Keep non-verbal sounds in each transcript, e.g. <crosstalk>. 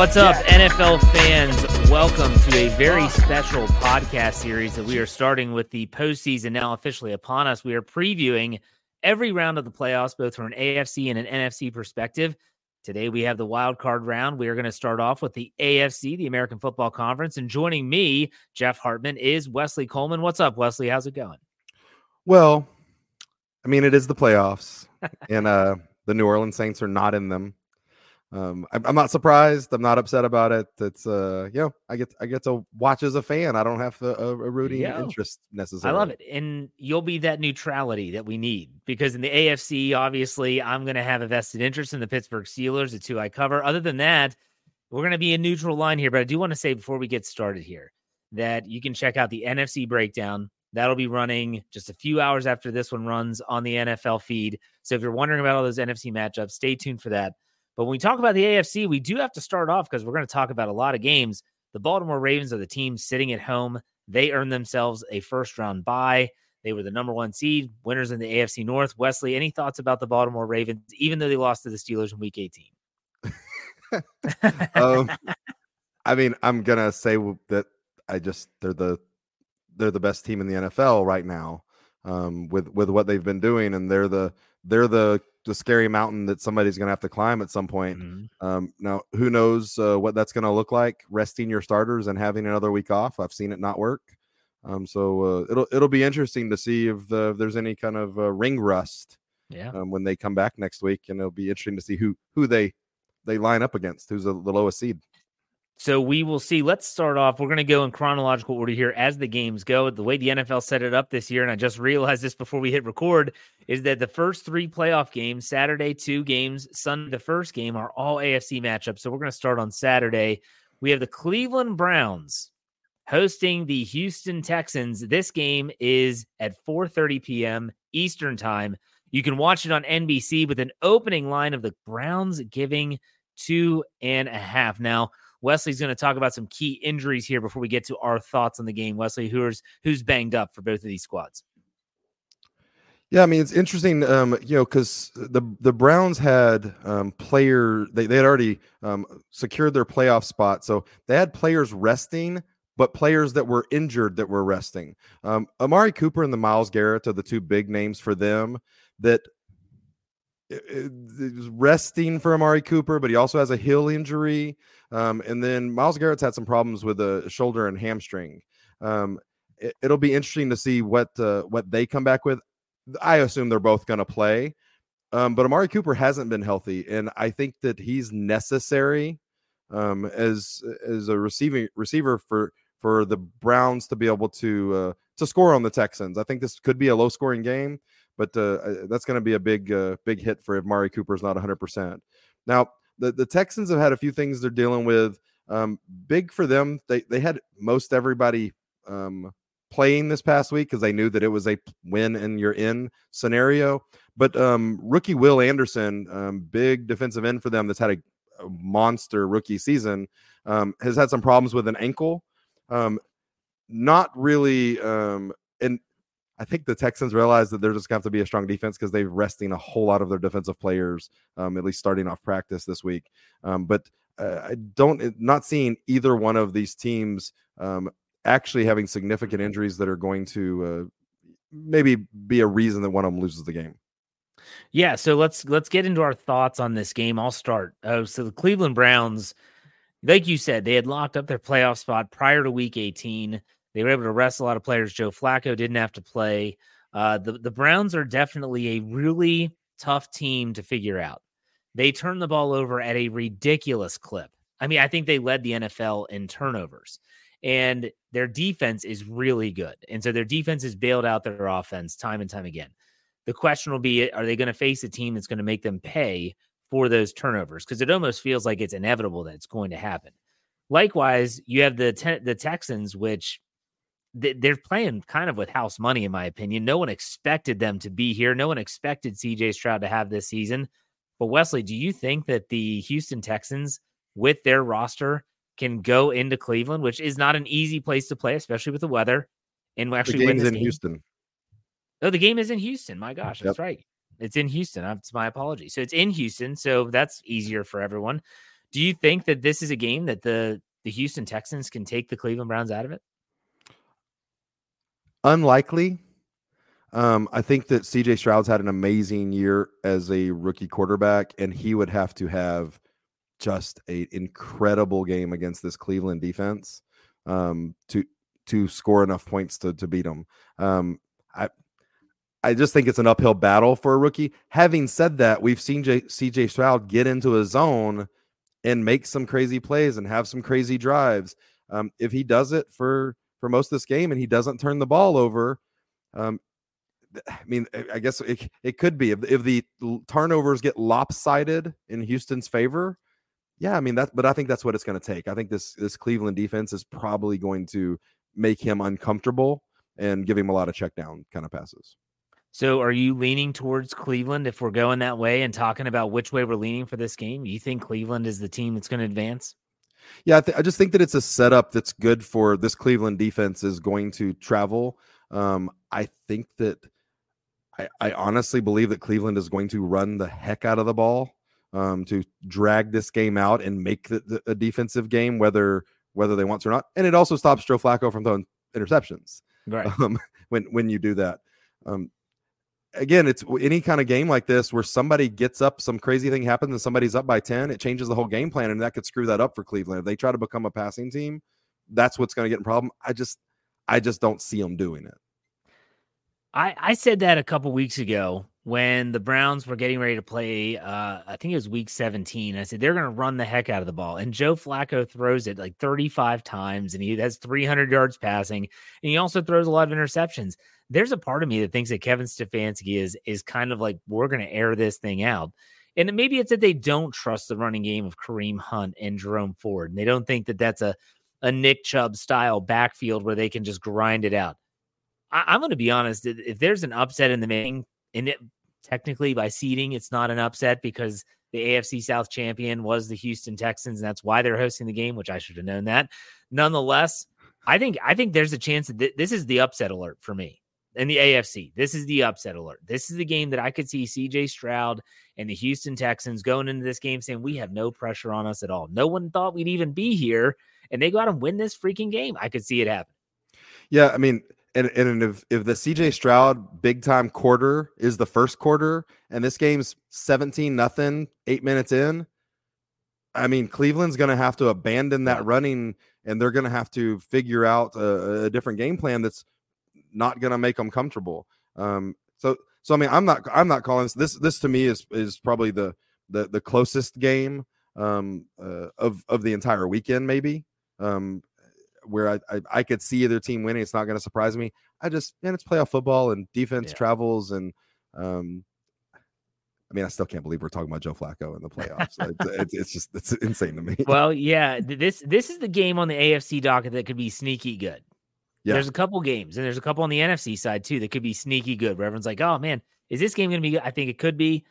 What's up, NFL fans? Welcome to a very special podcast series that we are starting with the postseason now officially upon us. We are previewing every round of the playoffs, both from an AFC and an NFC perspective. Today we have the wild card round. We are going to start off with the AFC, the American Football Conference, and joining me, Jeff Hartman, is Wesley Coleman. What's up, Wesley? How's it going? Well, I mean, it is the playoffs, <laughs> and uh, the New Orleans Saints are not in them um, I'm, I'm, not surprised. I'm not upset about it. It's uh, you know, I get I get to watch as a fan. I don't have to, a, a rooting interest necessarily. I love it, and you'll be that neutrality that we need because in the AFC, obviously, I'm going to have a vested interest in the Pittsburgh Steelers. It's who I cover. Other than that, we're going to be a neutral line here. But I do want to say before we get started here that you can check out the NFC breakdown. That'll be running just a few hours after this one runs on the NFL feed. So if you're wondering about all those NFC matchups, stay tuned for that. But when we talk about the AFC, we do have to start off because we're going to talk about a lot of games. The Baltimore Ravens are the team sitting at home. They earned themselves a first round bye. They were the number one seed, winners in the AFC North. Wesley, any thoughts about the Baltimore Ravens, even though they lost to the Steelers in week 18? <laughs> um, I mean, I'm gonna say that I just they're the they're the best team in the NFL right now um, with with what they've been doing, and they're the they're the the scary mountain that somebody's going to have to climb at some point. Mm-hmm. Um, now, who knows uh, what that's going to look like? Resting your starters and having another week off. I've seen it not work. Um, so uh, it'll it'll be interesting to see if, the, if there's any kind of uh, ring rust. Yeah. Um, when they come back next week, and it'll be interesting to see who who they they line up against. Who's the, the lowest seed? So we will see. Let's start off. We're going to go in chronological order here as the games go. The way the NFL set it up this year, and I just realized this before we hit record, is that the first three playoff games, Saturday, two games, Sunday, the first game, are all AFC matchups. So we're going to start on Saturday. We have the Cleveland Browns hosting the Houston Texans. This game is at 4:30 p.m. Eastern Time. You can watch it on NBC with an opening line of the Browns giving two and a half. Now, Wesley's going to talk about some key injuries here before we get to our thoughts on the game. Wesley, who's who's banged up for both of these squads? Yeah, I mean it's interesting, um, you know, because the the Browns had um, player they they had already um, secured their playoff spot, so they had players resting, but players that were injured that were resting. Um, Amari Cooper and the Myles Garrett are the two big names for them that resting for Amari Cooper, but he also has a heel injury. Um, and then Myles Garrett's had some problems with a shoulder and hamstring. Um, it, will be interesting to see what uh, what they come back with. I assume they're both going to play, um, but Amari Cooper hasn't been healthy, and I think that he's necessary um, as as a receiving receiver for for the Browns to be able to uh, to score on the Texans. I think this could be a low scoring game but uh, that's going to be a big uh, big hit for if Mari Cooper is not 100%. Now, the, the Texans have had a few things they're dealing with. Um, big for them, they, they had most everybody um, playing this past week because they knew that it was a win and you're in scenario. But um, rookie Will Anderson, um, big defensive end for them that's had a, a monster rookie season, um, has had some problems with an ankle. Um, not really and I think the Texans realize that they're just going to have to be a strong defense because they're resting a whole lot of their defensive players, um, at least starting off practice this week. Um, but uh, I don't, not seeing either one of these teams um, actually having significant injuries that are going to uh, maybe be a reason that one of them loses the game. Yeah, so let's let's get into our thoughts on this game. I'll start. Uh, so the Cleveland Browns, like you said, they had locked up their playoff spot prior to Week 18. They were able to rest a lot of players. Joe Flacco didn't have to play. Uh, the the Browns are definitely a really tough team to figure out. They turn the ball over at a ridiculous clip. I mean, I think they led the NFL in turnovers, and their defense is really good. And so their defense has bailed out their offense time and time again. The question will be: Are they going to face a team that's going to make them pay for those turnovers? Because it almost feels like it's inevitable that it's going to happen. Likewise, you have the te- the Texans, which they're playing kind of with house money, in my opinion. No one expected them to be here. No one expected CJ Stroud to have this season. But Wesley, do you think that the Houston Texans, with their roster, can go into Cleveland, which is not an easy place to play, especially with the weather, and actually the win in game? Houston? Oh, the game is in Houston. My gosh, that's yep. right. It's in Houston. It's my apology. So it's in Houston, so that's easier for everyone. Do you think that this is a game that the the Houston Texans can take the Cleveland Browns out of it? Unlikely. Um, I think that CJ Stroud's had an amazing year as a rookie quarterback, and he would have to have just an incredible game against this Cleveland defense um, to to score enough points to to beat them. Um, I I just think it's an uphill battle for a rookie. Having said that, we've seen CJ Stroud get into a zone and make some crazy plays and have some crazy drives. Um, if he does it for for most of this game and he doesn't turn the ball over, um, I mean, I guess it, it could be if, if the turnovers get lopsided in Houston's favor. Yeah, I mean that, but I think that's what it's going to take. I think this this Cleveland defense is probably going to make him uncomfortable and give him a lot of check down kind of passes. So, are you leaning towards Cleveland if we're going that way and talking about which way we're leaning for this game? You think Cleveland is the team that's going to advance? Yeah, I, th- I, just think that it's a setup that's good for this Cleveland defense is going to travel. Um, I think that I, I, honestly believe that Cleveland is going to run the heck out of the ball um, to drag this game out and make the, the, a defensive game, whether whether they want to or not. And it also stops Joe Flacco from throwing interceptions. Right. Um, <laughs> when when you do that. Um, again, it's any kind of game like this where somebody gets up, some crazy thing happens, and somebody's up by 10, it changes the whole game plan, and that could screw that up for Cleveland. If they try to become a passing team, that's what's going to get in problem. I just I just don't see them doing it. I, I said that a couple weeks ago when the Browns were getting ready to play, uh, I think it was week 17. I said they're going to run the heck out of the ball. And Joe Flacco throws it like 35 times and he has 300 yards passing. And he also throws a lot of interceptions there's a part of me that thinks that Kevin Stefanski is is kind of like we're going to air this thing out. And maybe it's that they don't trust the running game of Kareem Hunt and Jerome Ford, and they don't think that that's a a Nick Chubb style backfield where they can just grind it out. I, am going to be honest. If there's an upset in the main, and it technically by seeding, it's not an upset because the AFC South champion was the Houston Texans, and that's why they're hosting the game, which I should have known that. Nonetheless, I think I think there's a chance that th- this is the upset alert for me in the AFC. This is the upset alert. This is the game that I could see CJ Stroud and the Houston Texans going into this game saying, We have no pressure on us at all. No one thought we'd even be here. And they go out and win this freaking game. I could see it happen. Yeah. I mean, and, and if, if the CJ Stroud big time quarter is the first quarter and this game's 17 nothing, eight minutes in, I mean, Cleveland's going to have to abandon that running and they're going to have to figure out a, a different game plan that's not going to make them comfortable. Um, so so I mean, I'm not I'm not calling this this, this to me is is probably the the the closest game um, uh, of of the entire weekend, maybe. Um, where I, I, I could see either team winning, it's not going to surprise me. I just man, it's playoff football and defense yeah. travels and um, I mean, I still can't believe we're talking about Joe Flacco in the playoffs. <laughs> it's, it's, just it's insane to me. Well, yeah, this this is the game on the AFC docket that could be sneaky good. Yeah. There's a couple games, and there's a couple on the NFC side too that could be sneaky good. Where everyone's like, "Oh man, is this game going to be good?" I think it could be.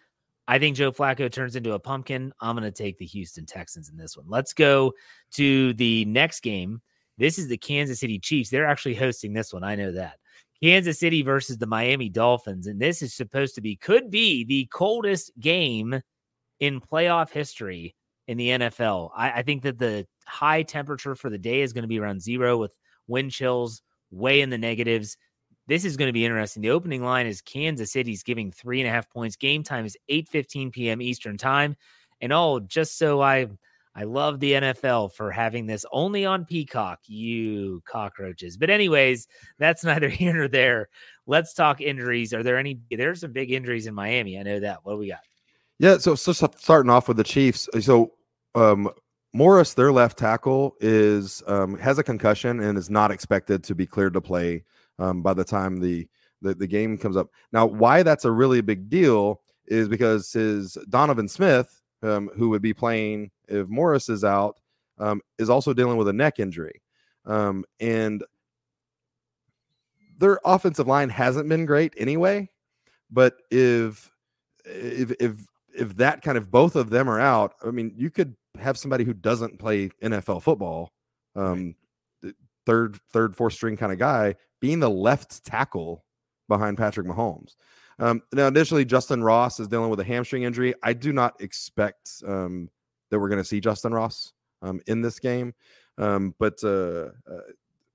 I think Joe Flacco turns into a pumpkin. I'm going to take the Houston Texans in this one. Let's go to the next game. This is the Kansas City Chiefs. They're actually hosting this one. I know that. Kansas City versus the Miami Dolphins. And this is supposed to be, could be the coldest game in playoff history in the NFL. I, I think that the high temperature for the day is going to be around zero with wind chills way in the negatives. This is going to be interesting. The opening line is Kansas City's giving three and a half points. Game time is 8 15 p.m. Eastern time. And oh, just so I I love the NFL for having this only on Peacock, you cockroaches. But, anyways, that's <laughs> neither here nor there. Let's talk injuries. Are there any? There's some big injuries in Miami. I know that. What do we got? Yeah. So, so starting off with the Chiefs. So, um, Morris, their left tackle, is um, has a concussion and is not expected to be cleared to play um, by the time the, the, the game comes up. Now, why that's a really big deal is because his Donovan Smith, um, who would be playing if Morris is out, um, is also dealing with a neck injury, um, and their offensive line hasn't been great anyway. But if if if if that kind of both of them are out, I mean, you could have somebody who doesn't play NFL football, um, third, third, fourth string kind of guy, being the left tackle behind Patrick Mahomes. Um, now, additionally, Justyn Ross is dealing with a hamstring injury. I do not expect um, that we're going to see Justyn Ross um, in this game. Um, but uh, uh,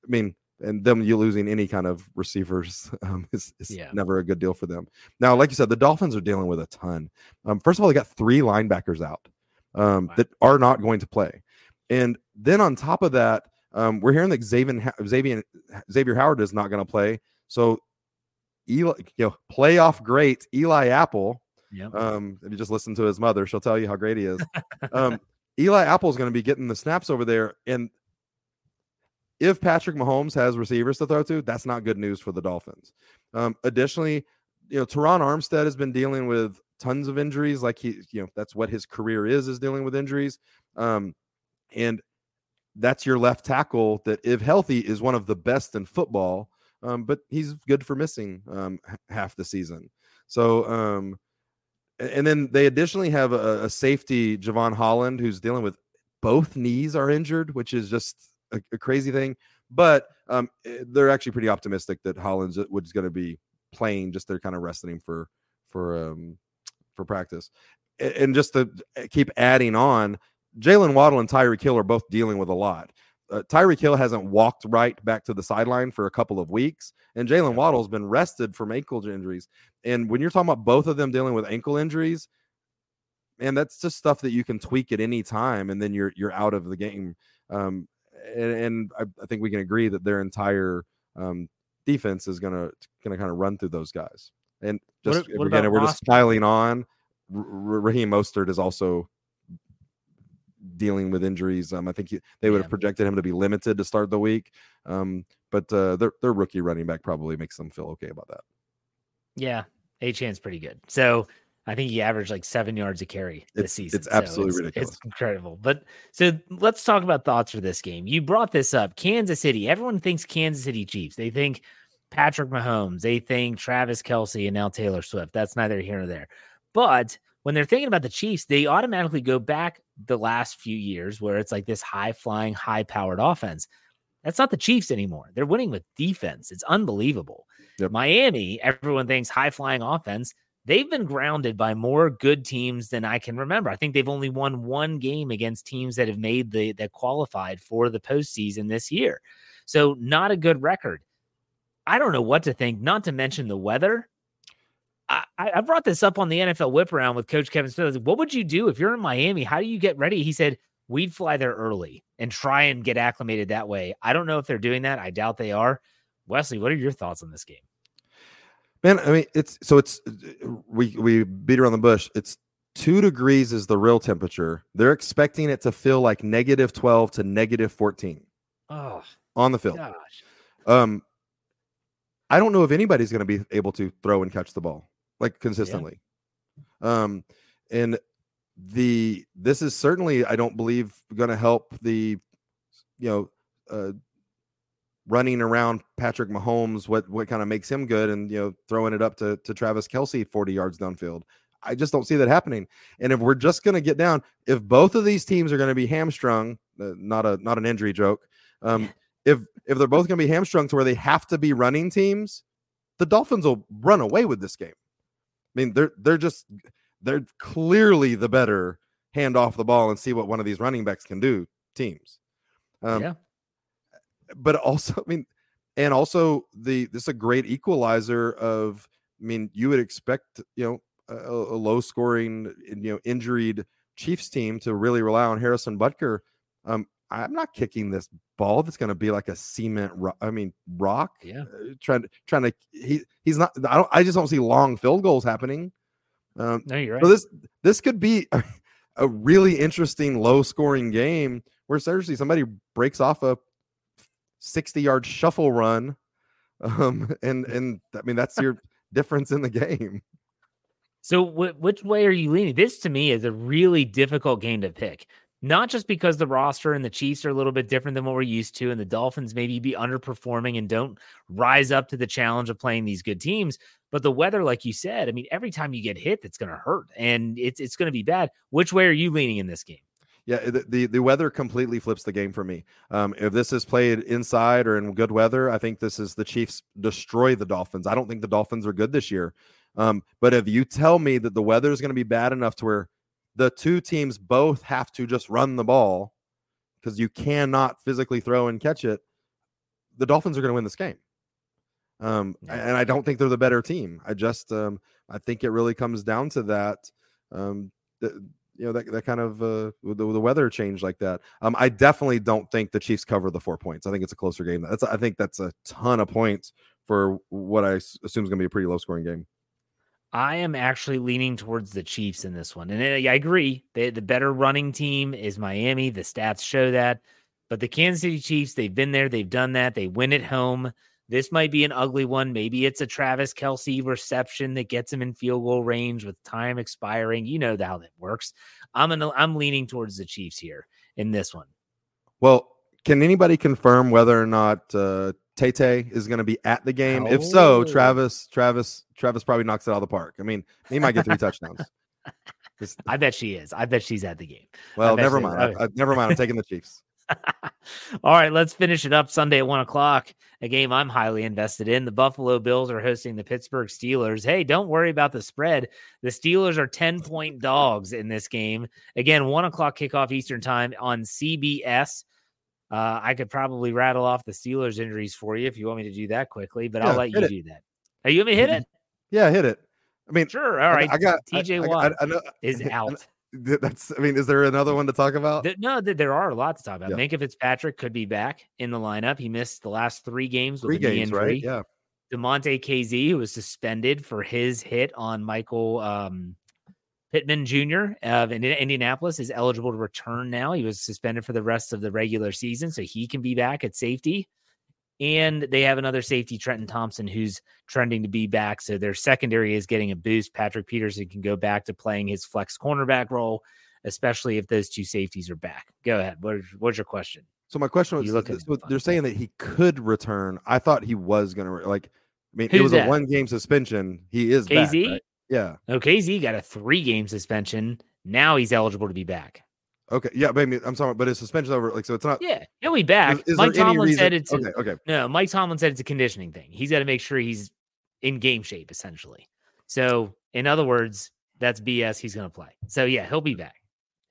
I mean, and them you losing any kind of receivers <laughs> um, is, is yeah. never a good deal for them. Now, like you said, the Dolphins are dealing with a ton. Um, first of all, they got three linebackers out um, wow. that are not going to play, and then on top of that, um, we're hearing that Xavier Xavier Xavier Howard is not going to play. So, Eli, you know, playoff great Eli Apple. Yep. Um, if you just listen to his mother, she'll tell you how great he is. um, <laughs> Eli Apple is going to be getting the snaps over there, and if Patrick Mahomes has receivers to throw to, that's not good news for the Dolphins. Um, additionally, you know, Terron Armstead has been dealing with tons of injuries. Like he, you know, that's what his career is, is dealing with injuries. Um, and that's your left tackle that, if healthy, is one of the best in football. Um, but he's good for missing um, half the season. So, um, and then they additionally have a, a safety, Jevon Holland, who's dealing with both knees are injured, which is just a, a crazy thing. But um, eh, they're actually pretty optimistic that Holland's uh, was going to be playing. Just they're kind of resting him for for um, for practice. And just to eh, keep adding on, Jaylen Waddle and Tyreek Hill are both dealing with a lot. Uh, Tyreek Hill hasn't walked right back to the sideline for a couple of weeks, and Jaylen Waddle's been rested from ankle injuries. And when you're talking about both of them dealing with ankle injuries, and that's just stuff that you can tweak at any time, and then you're you're out of the game. Um, and, and I, I, think we can agree that their entire um, defense is gonna gonna kind of run through those guys. And just what, what again, we're just piling on. R- Raheem Mostert is also dealing with injuries. Um, I think he, they would yeah. have projected him to be limited to start the week. Um, but uh, their their rookie running back probably makes them feel okay about that. Yeah, Achane's pretty good. So I think he averaged like seven yards a carry this it's, season. It's absolutely so it's, ridiculous. It's incredible. But so let's talk about thoughts for this game. You brought this up. Kansas City. Everyone thinks Kansas City Chiefs. They think Patrick Mahomes. They think Travis Kelce and now Taylor Swift. That's neither here nor there. But when they're thinking about the Chiefs, they automatically go back the last few years where it's like this high flying, high powered offense. That's not the Chiefs anymore. They're winning with defense. It's unbelievable. Yep. Miami, everyone thinks high flying offense they've been grounded by more good teams than I can remember. I think they've only won one game against teams that have made the that qualified for the postseason this year. So not a good record. I don't know what to think, not to mention the weather. I, I brought this up on the NFL whip around with Coach Kevin Smith. What would you do if you're in Miami? How do you get ready? He said, We'd fly there early and try and get acclimated that way. I don't know if they're doing that. I doubt they are. Wesley, what are your thoughts on this game? Man, I mean, it's so it's we we beat around the bush. It's two degrees is the real temperature. They're expecting it to feel like negative twelve to negative fourteen. Oh, on the field. Gosh. Um, I don't know if anybody's going to be able to throw and catch the ball like consistently. Yeah. Um, and the this is certainly I don't believe going to help the you know uh, running around Patrick Mahomes, what what kind of makes him good, and you know throwing it up to to Travis Kelce forty yards downfield. I just don't see that happening. And if we're just going to get down, if both of these teams are going to be hamstrung, uh, not a not an injury joke. Um, <laughs> if if they're both going to be hamstrung to where they have to be running teams, the Dolphins will run away with this game. I mean, they're they're just they're clearly the better hand off the ball and see what one of these running backs can do. Teams. Um, yeah but also, <laughs> I mean, and also the this is a great equalizer of. I mean, you would expect you know a, a low scoring, you know, injured Chiefs team to really rely on Harrison Butker. Um, I'm not kicking this ball that's going to be like a cement. Ro- I mean, rock. Yeah. Uh, trying to trying to he he's not. I don't. I just don't see long field goals happening. Um, no, you're right. So this this could be a, a really interesting low scoring game where seriously somebody breaks off a 60 yard shuffle run. Um, and and I mean that's your difference in the game. So wh- which way are you leaning? This to me is a really difficult game to pick. Not just because the roster and the Chiefs are a little bit different than what we're used to, and the Dolphins maybe be underperforming and don't rise up to the challenge of playing these good teams, but the weather, like you said, I mean, every time you get hit, it's going to hurt and it's it's going to be bad. Which way are you leaning in this game? Yeah, the, the, the weather completely flips the game for me. Um, if this is played inside or in good weather, I think this is the Chiefs destroy the Dolphins. I don't think the Dolphins are good this year. Um, but if you tell me that the weather is going to be bad enough to where the two teams both have to just run the ball because you cannot physically throw and catch it, the Dolphins are going to win this game. Um, and I don't think they're the better team. I just, um, I think it really comes down to that. Um, the, you know that, that kind of uh, the, the weather change like that. Um, I definitely don't think the Chiefs cover the four points. I think it's a closer game. That's I think that's a ton of points for what I assume is going to be a pretty low scoring game. I am actually leaning towards the Chiefs in this one, and I agree. They, the better running team is Miami. The stats show that, but the Kansas City Chiefs, they've been there, they've done that. They win at home. This might be an ugly one. Maybe it's a Travis Kelce reception that gets him in field goal range with time expiring. You know how that works. I'm an, I'm leaning towards the Chiefs here in this one. Well, can anybody confirm whether or not uh, Tay is going to be at the game? Oh. If so, oh. Travis Travis Travis probably knocks it out of the park. I mean, he might get three touchdowns. <laughs> I bet she is. I bet she's at the game. Well, never mind. I, I, never mind. I'm taking the Chiefs. <laughs> All right, let's finish it up Sunday at one o'clock. A game I'm highly invested in. The Buffalo Bills are hosting the Pittsburgh Steelers. Hey, don't worry about the spread. The Steelers are 10 point dogs in this game. Again, one o'clock kickoff Eastern time on CBS. Uh, I could probably rattle off the Steelers injuries for you if you want me to do that quickly, but yeah, I'll let you it. do that. Are you want me to hit it? Yeah, hit it. I mean, sure. All right. I, got TJ Watt I, I, is <laughs> out. That's. I mean, is there another one to talk about? no, there are a lot to talk about. Yeah. Minkah Fitzpatrick could be back in the lineup. He missed the last three games with three games, injury. right? Yeah. Damontae Kazee, who was suspended for his hit on Michael um, Pittman Jr. of Indianapolis, is eligible to return now. He was suspended for the rest of the regular season, so he can be back at safety. And they have another safety, Trenton Thompson, who's trending to be back. So their secondary is getting a boost. Patrick Peterson can go back to playing his flex cornerback role, especially if those two safeties are back. Go ahead. What, what's your question? So my question was: so they're saying that he could return. I thought he was going to like. I mean, Who's it was that? a one game suspension. He is Kazee. Back, right? Yeah. Kazee got a three game suspension. Now he's eligible to be back. Okay, yeah, but I mean, I'm sorry, but his suspension's over. Like, so it's not. Yeah, he'll be back. Is, is Mike Tomlin said it's. Okay, okay. No, Mike Tomlin said it's a conditioning thing. He's got to make sure he's in game shape, essentially. So, in other words, that's BS. He's going to play. So, yeah, he'll be back.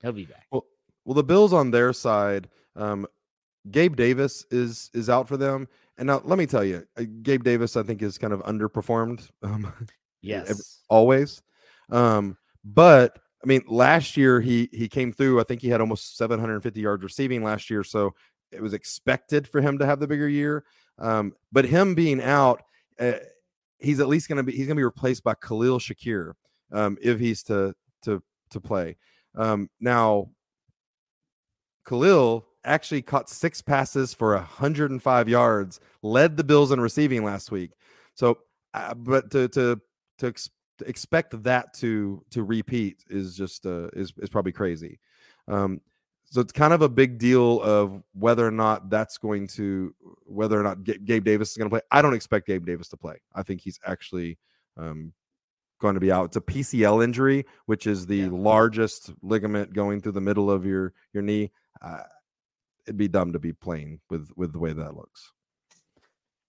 He'll be back. Well, well, the Bills on their side, um, Gabe Davis is is out for them. And now, let me tell you, uh, Gabe Davis, I think, is kind of underperformed. Um, <laughs> yes, always. Um, but I mean, last year he he came through. I think he had almost 750 yards receiving last year, so it was expected for him to have the bigger year. Um, but him being out, uh, he's at least going to be he's going to be replaced by Khalil Shakir um, if he's to to to play. Um, now, Khalil actually caught six passes for 105 yards, led the Bills in receiving last week. So, uh, but to to to expect that to to repeat is just uh, is is probably crazy. Um, so it's kind of a big deal of whether or not that's going to whether or not Gabe Davis is going to play. I don't expect Gabe Davis to play. I think he's actually um, going to be out. It's a PCL injury, which is the yeah. largest ligament going through the middle of your your knee. Uh, it'd be dumb to be playing with with the way that looks.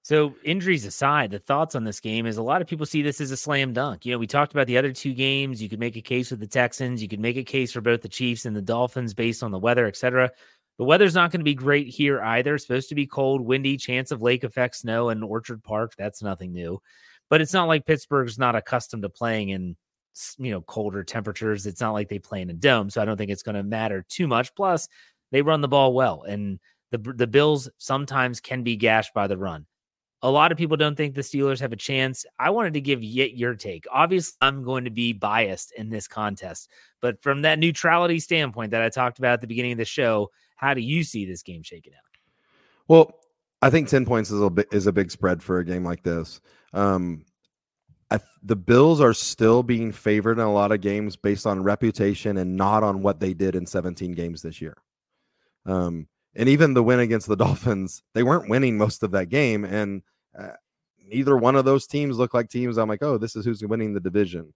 So, injuries aside, the thoughts on this game is a lot of people see this as a slam dunk. You know, we talked about the other two games. You could make a case with the Texans. You could make a case for both the Chiefs and the Dolphins based on the weather, etc. The weather's not going to be great here either. It's supposed to be cold, windy, chance of lake effect snow in Orchard Park. That's nothing new. But it's not like Pittsburgh's not accustomed to playing in you know colder temperatures. It's not like they play in a dome, so I don't think it's going to matter too much. Plus, they run the ball well, and the the Bills sometimes can be gashed by the run. A lot of people don't think the Steelers have a chance. I wanted to give yet your take. Obviously, I'm going to be biased in this contest, but from that neutrality standpoint that I talked about at the beginning of the show, how do you see this game shaking out? Well, I think 10 points is a big, is a big spread for a game like this. Um, I, the Bills are still being favored in a lot of games based on reputation and not on what they did in 17 games this year. Um, and even the win against the <laughs> Dolphins, they weren't winning most of that game, and uh, neither one of those teams look like teams. I'm like, oh, this is who's winning the division.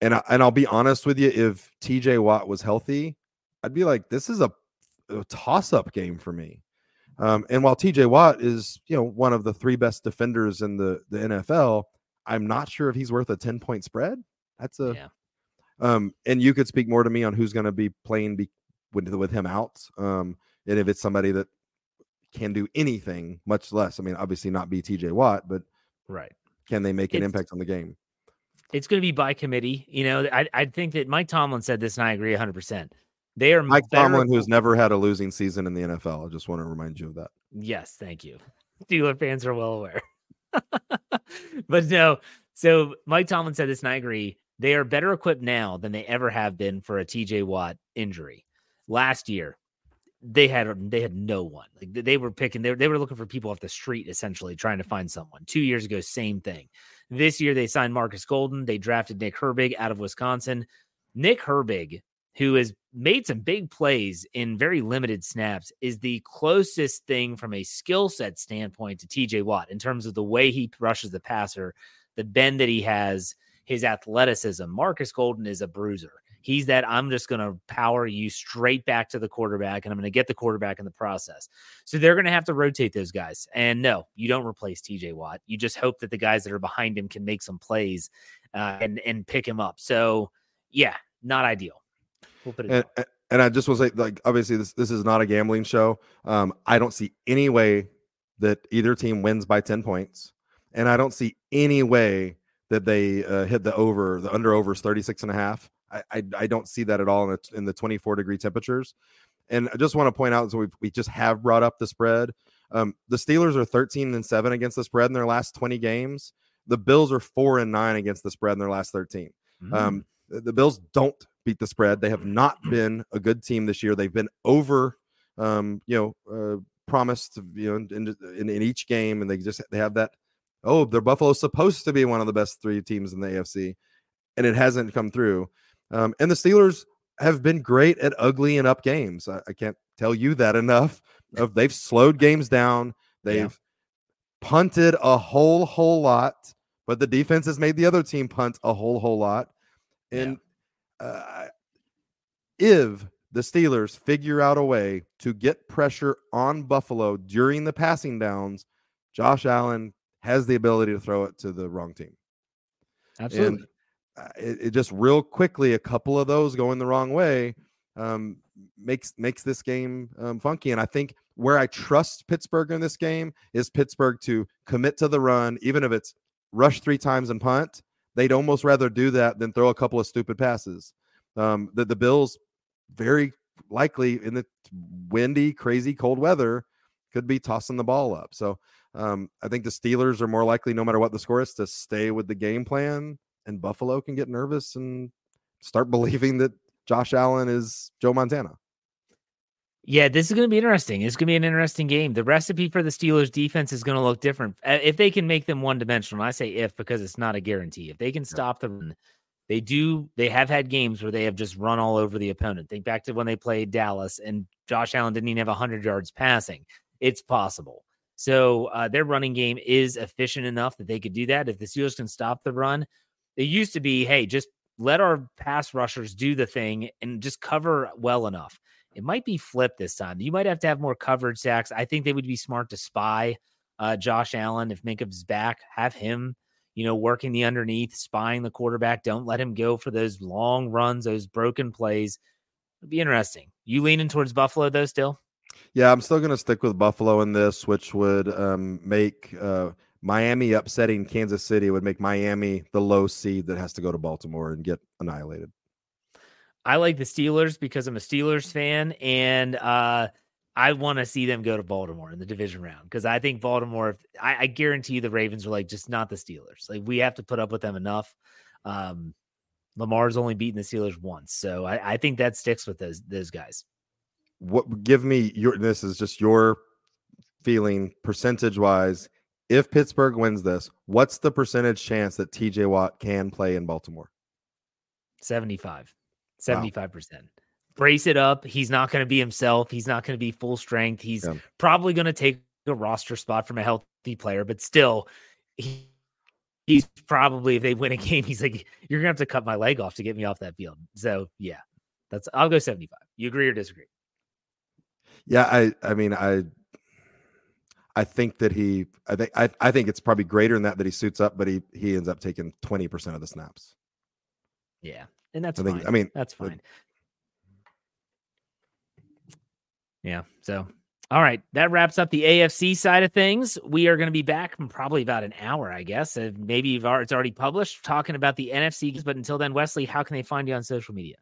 And I, and I'll be honest with you, if T.J. Watt was healthy, I'd be like, this is a, a toss up game for me. Um, and while T.J. Watt is you know one of the three best defenders in the the NFL, I'm not sure if he's worth a 10 point spread. That's a yeah. Um, and you could speak more to me on who's going to be playing be, with with him out. Um, and if it's somebody that can do anything, much less. I mean, obviously not be TJ Watt, but right. Can they make an it's, impact on the game? It's going to be by committee. You know, I, I think that Mike Tomlin said this, and I agree 100%. They are Mike better... Tomlin, who's never had a losing season in the NFL. I just want to remind you of that. Yes, thank you. <laughs> Steeler fans are well aware. <laughs> but no, so Mike Tomlin said this, and I agree. They are better equipped now than they ever have been for a TJ Watt injury. Last year, they had um, they had no one. Like they were picking, they they were looking for people off the street, essentially trying to find someone. Two years ago, same thing. This year, they signed Markus Golden. They drafted Nick Herbig out of Wisconsin. Nick Herbig, who has made some big plays in very limited snaps, is the closest thing from a skill set standpoint to TJ Watt in terms of the way he rushes the passer, the bend that he has, his athleticism. Markus Golden is a bruiser. He's that I'm just going to power you straight back to the quarterback and I'm going to get the quarterback in the process. So they're going to have to rotate those guys. And no, you don't replace TJ Watt. You just hope that the guys that are behind him can make some plays uh, and and pick him up. So yeah, not ideal. We'll put it. And, and I just to say, like, obviously this this is not a gambling show. Um, I don't see any way that either team wins by ten points, and I don't see any way that they uh, hit the over the under overs 36 and a half I, I, I don't see that at all in the, in the 24 degree temperatures. And I just want to point out, so we we just have brought up the spread. Um, the Steelers are 13 and seven against the spread in their last 20 games. The Bills are four and nine against the spread in their last 13. Mm. Um, the Bills don't beat the spread. They have not been a good team this year. They've been over, um, you know, uh, promised, you know, in, in, in each game, and they just they have that. Oh, they're Buffalo's supposed to be one of the best three teams in the AFC, and it hasn't come through. Um, and the Steelers have been great at ugly and up games. I, I can't tell you that enough. Of they've slowed games down. They've yeah. punted a whole whole lot, but the defense has made the other team punt a whole whole lot. And yeah. uh, if the Steelers figure out a way to get pressure on Buffalo during the passing downs, Josh Allen has the ability to throw it to the wrong team. Absolutely. And it, it, just real quickly a couple of those going the wrong way um, makes makes this game um, funky. And I think where I trust Pittsburgh in this game is Pittsburgh to commit to the run, even if it's rush three times and punt. They'd almost rather do that than throw a couple of stupid passes. Um, the, the Bills very likely in the windy, crazy, cold weather could be tossing the ball up. So um, I think the Steelers are more likely, no matter what the score is, to stay with the game plan and Buffalo can get nervous and start <laughs> believing that Josh Allen is Joe Montana. Yeah, this is going to be interesting. It's going to be an interesting game. The recipe for the Steelers defense is going to look different. If they can make them one dimensional, I say if because it's not a guarantee. If they can stop them, they do. They have had games where they have just run all over the opponent. Think back to when they played Dallas and Josh Allen didn't even have 100 yards passing. It's possible. So uh, their running game is efficient enough that they could do that. If the Steelers can stop the run, it used to be, hey, just let our pass rushers do the thing and just cover well enough. It might be flipped this time. You might have to have more coverage sacks. I think they would be smart to spy uh, Josh Allen if Minkah's back. Have him, you know, working the underneath, spying the quarterback. Don't let him go for those long runs, those broken plays. It'd be interesting. You leaning towards Buffalo though, still? Yeah, I'm still going to stick with Buffalo in this, which would um, make uh, Miami upsetting Kansas City would make Miami the low seed that has to go to Baltimore and get annihilated. I like the Steelers because I'm a Steelers fan, and uh, I want to see them go to Baltimore in the division round because I think Baltimore. I, I, guarantee the Ravens are like just not the Steelers. Like we have to put up with them enough. Um, Lamar's only beaten the Steelers once, so I, I think that sticks with those those guys. What give me your? This is just your feeling percentage wise if Pittsburgh wins this, what's the percentage chance that TJ Watt can play in Baltimore? 75. 75%. Wow. Brace it up. He's not going to be himself. He's not going to be full strength. He's yeah. probably going to take a roster spot from a healthy player, but still, he, he's probably, if they win a game, he's like, you're going to have to cut my leg off to get me off that field. So, yeah, that's, I'll go 75. You agree or disagree? Yeah, I, I mean, I, I think that he, I think, I, I think it's probably greater than that that he suits up, but he he ends up taking twenty percent of the snaps. Yeah, and that's I think. fine. I mean, that's fine. Yeah. So, all right, that wraps up the AFC side of things. We are going to be back in probably about an hour, I guess. Uh, maybe you've already, it's already published talking about the NFC. But until then, Wesley, how can they find you on social media?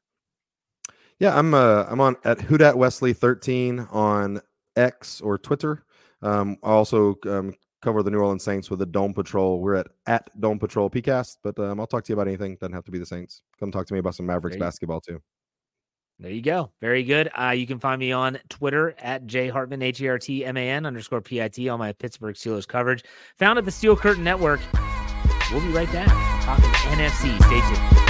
Yeah, I'm uh I'm on at Hudat Wesley 13 on X or Twitter. Um, I also um, cover the New Orleans Saints with the Dome Patrol. We're at at Dome Patrol PCast, but um, I'll talk to you about anything. Doesn't have to be the Saints. Come talk to me about some Mavericks basketball too. There you go. Very good. Uh, you can find me on Twitter at J Hartman, H E R T M A N underscore P I T, on my Pittsburgh Steelers coverage. Found at the Steel Curtain Network. We'll be right back. Talking NFC. Stay tuned.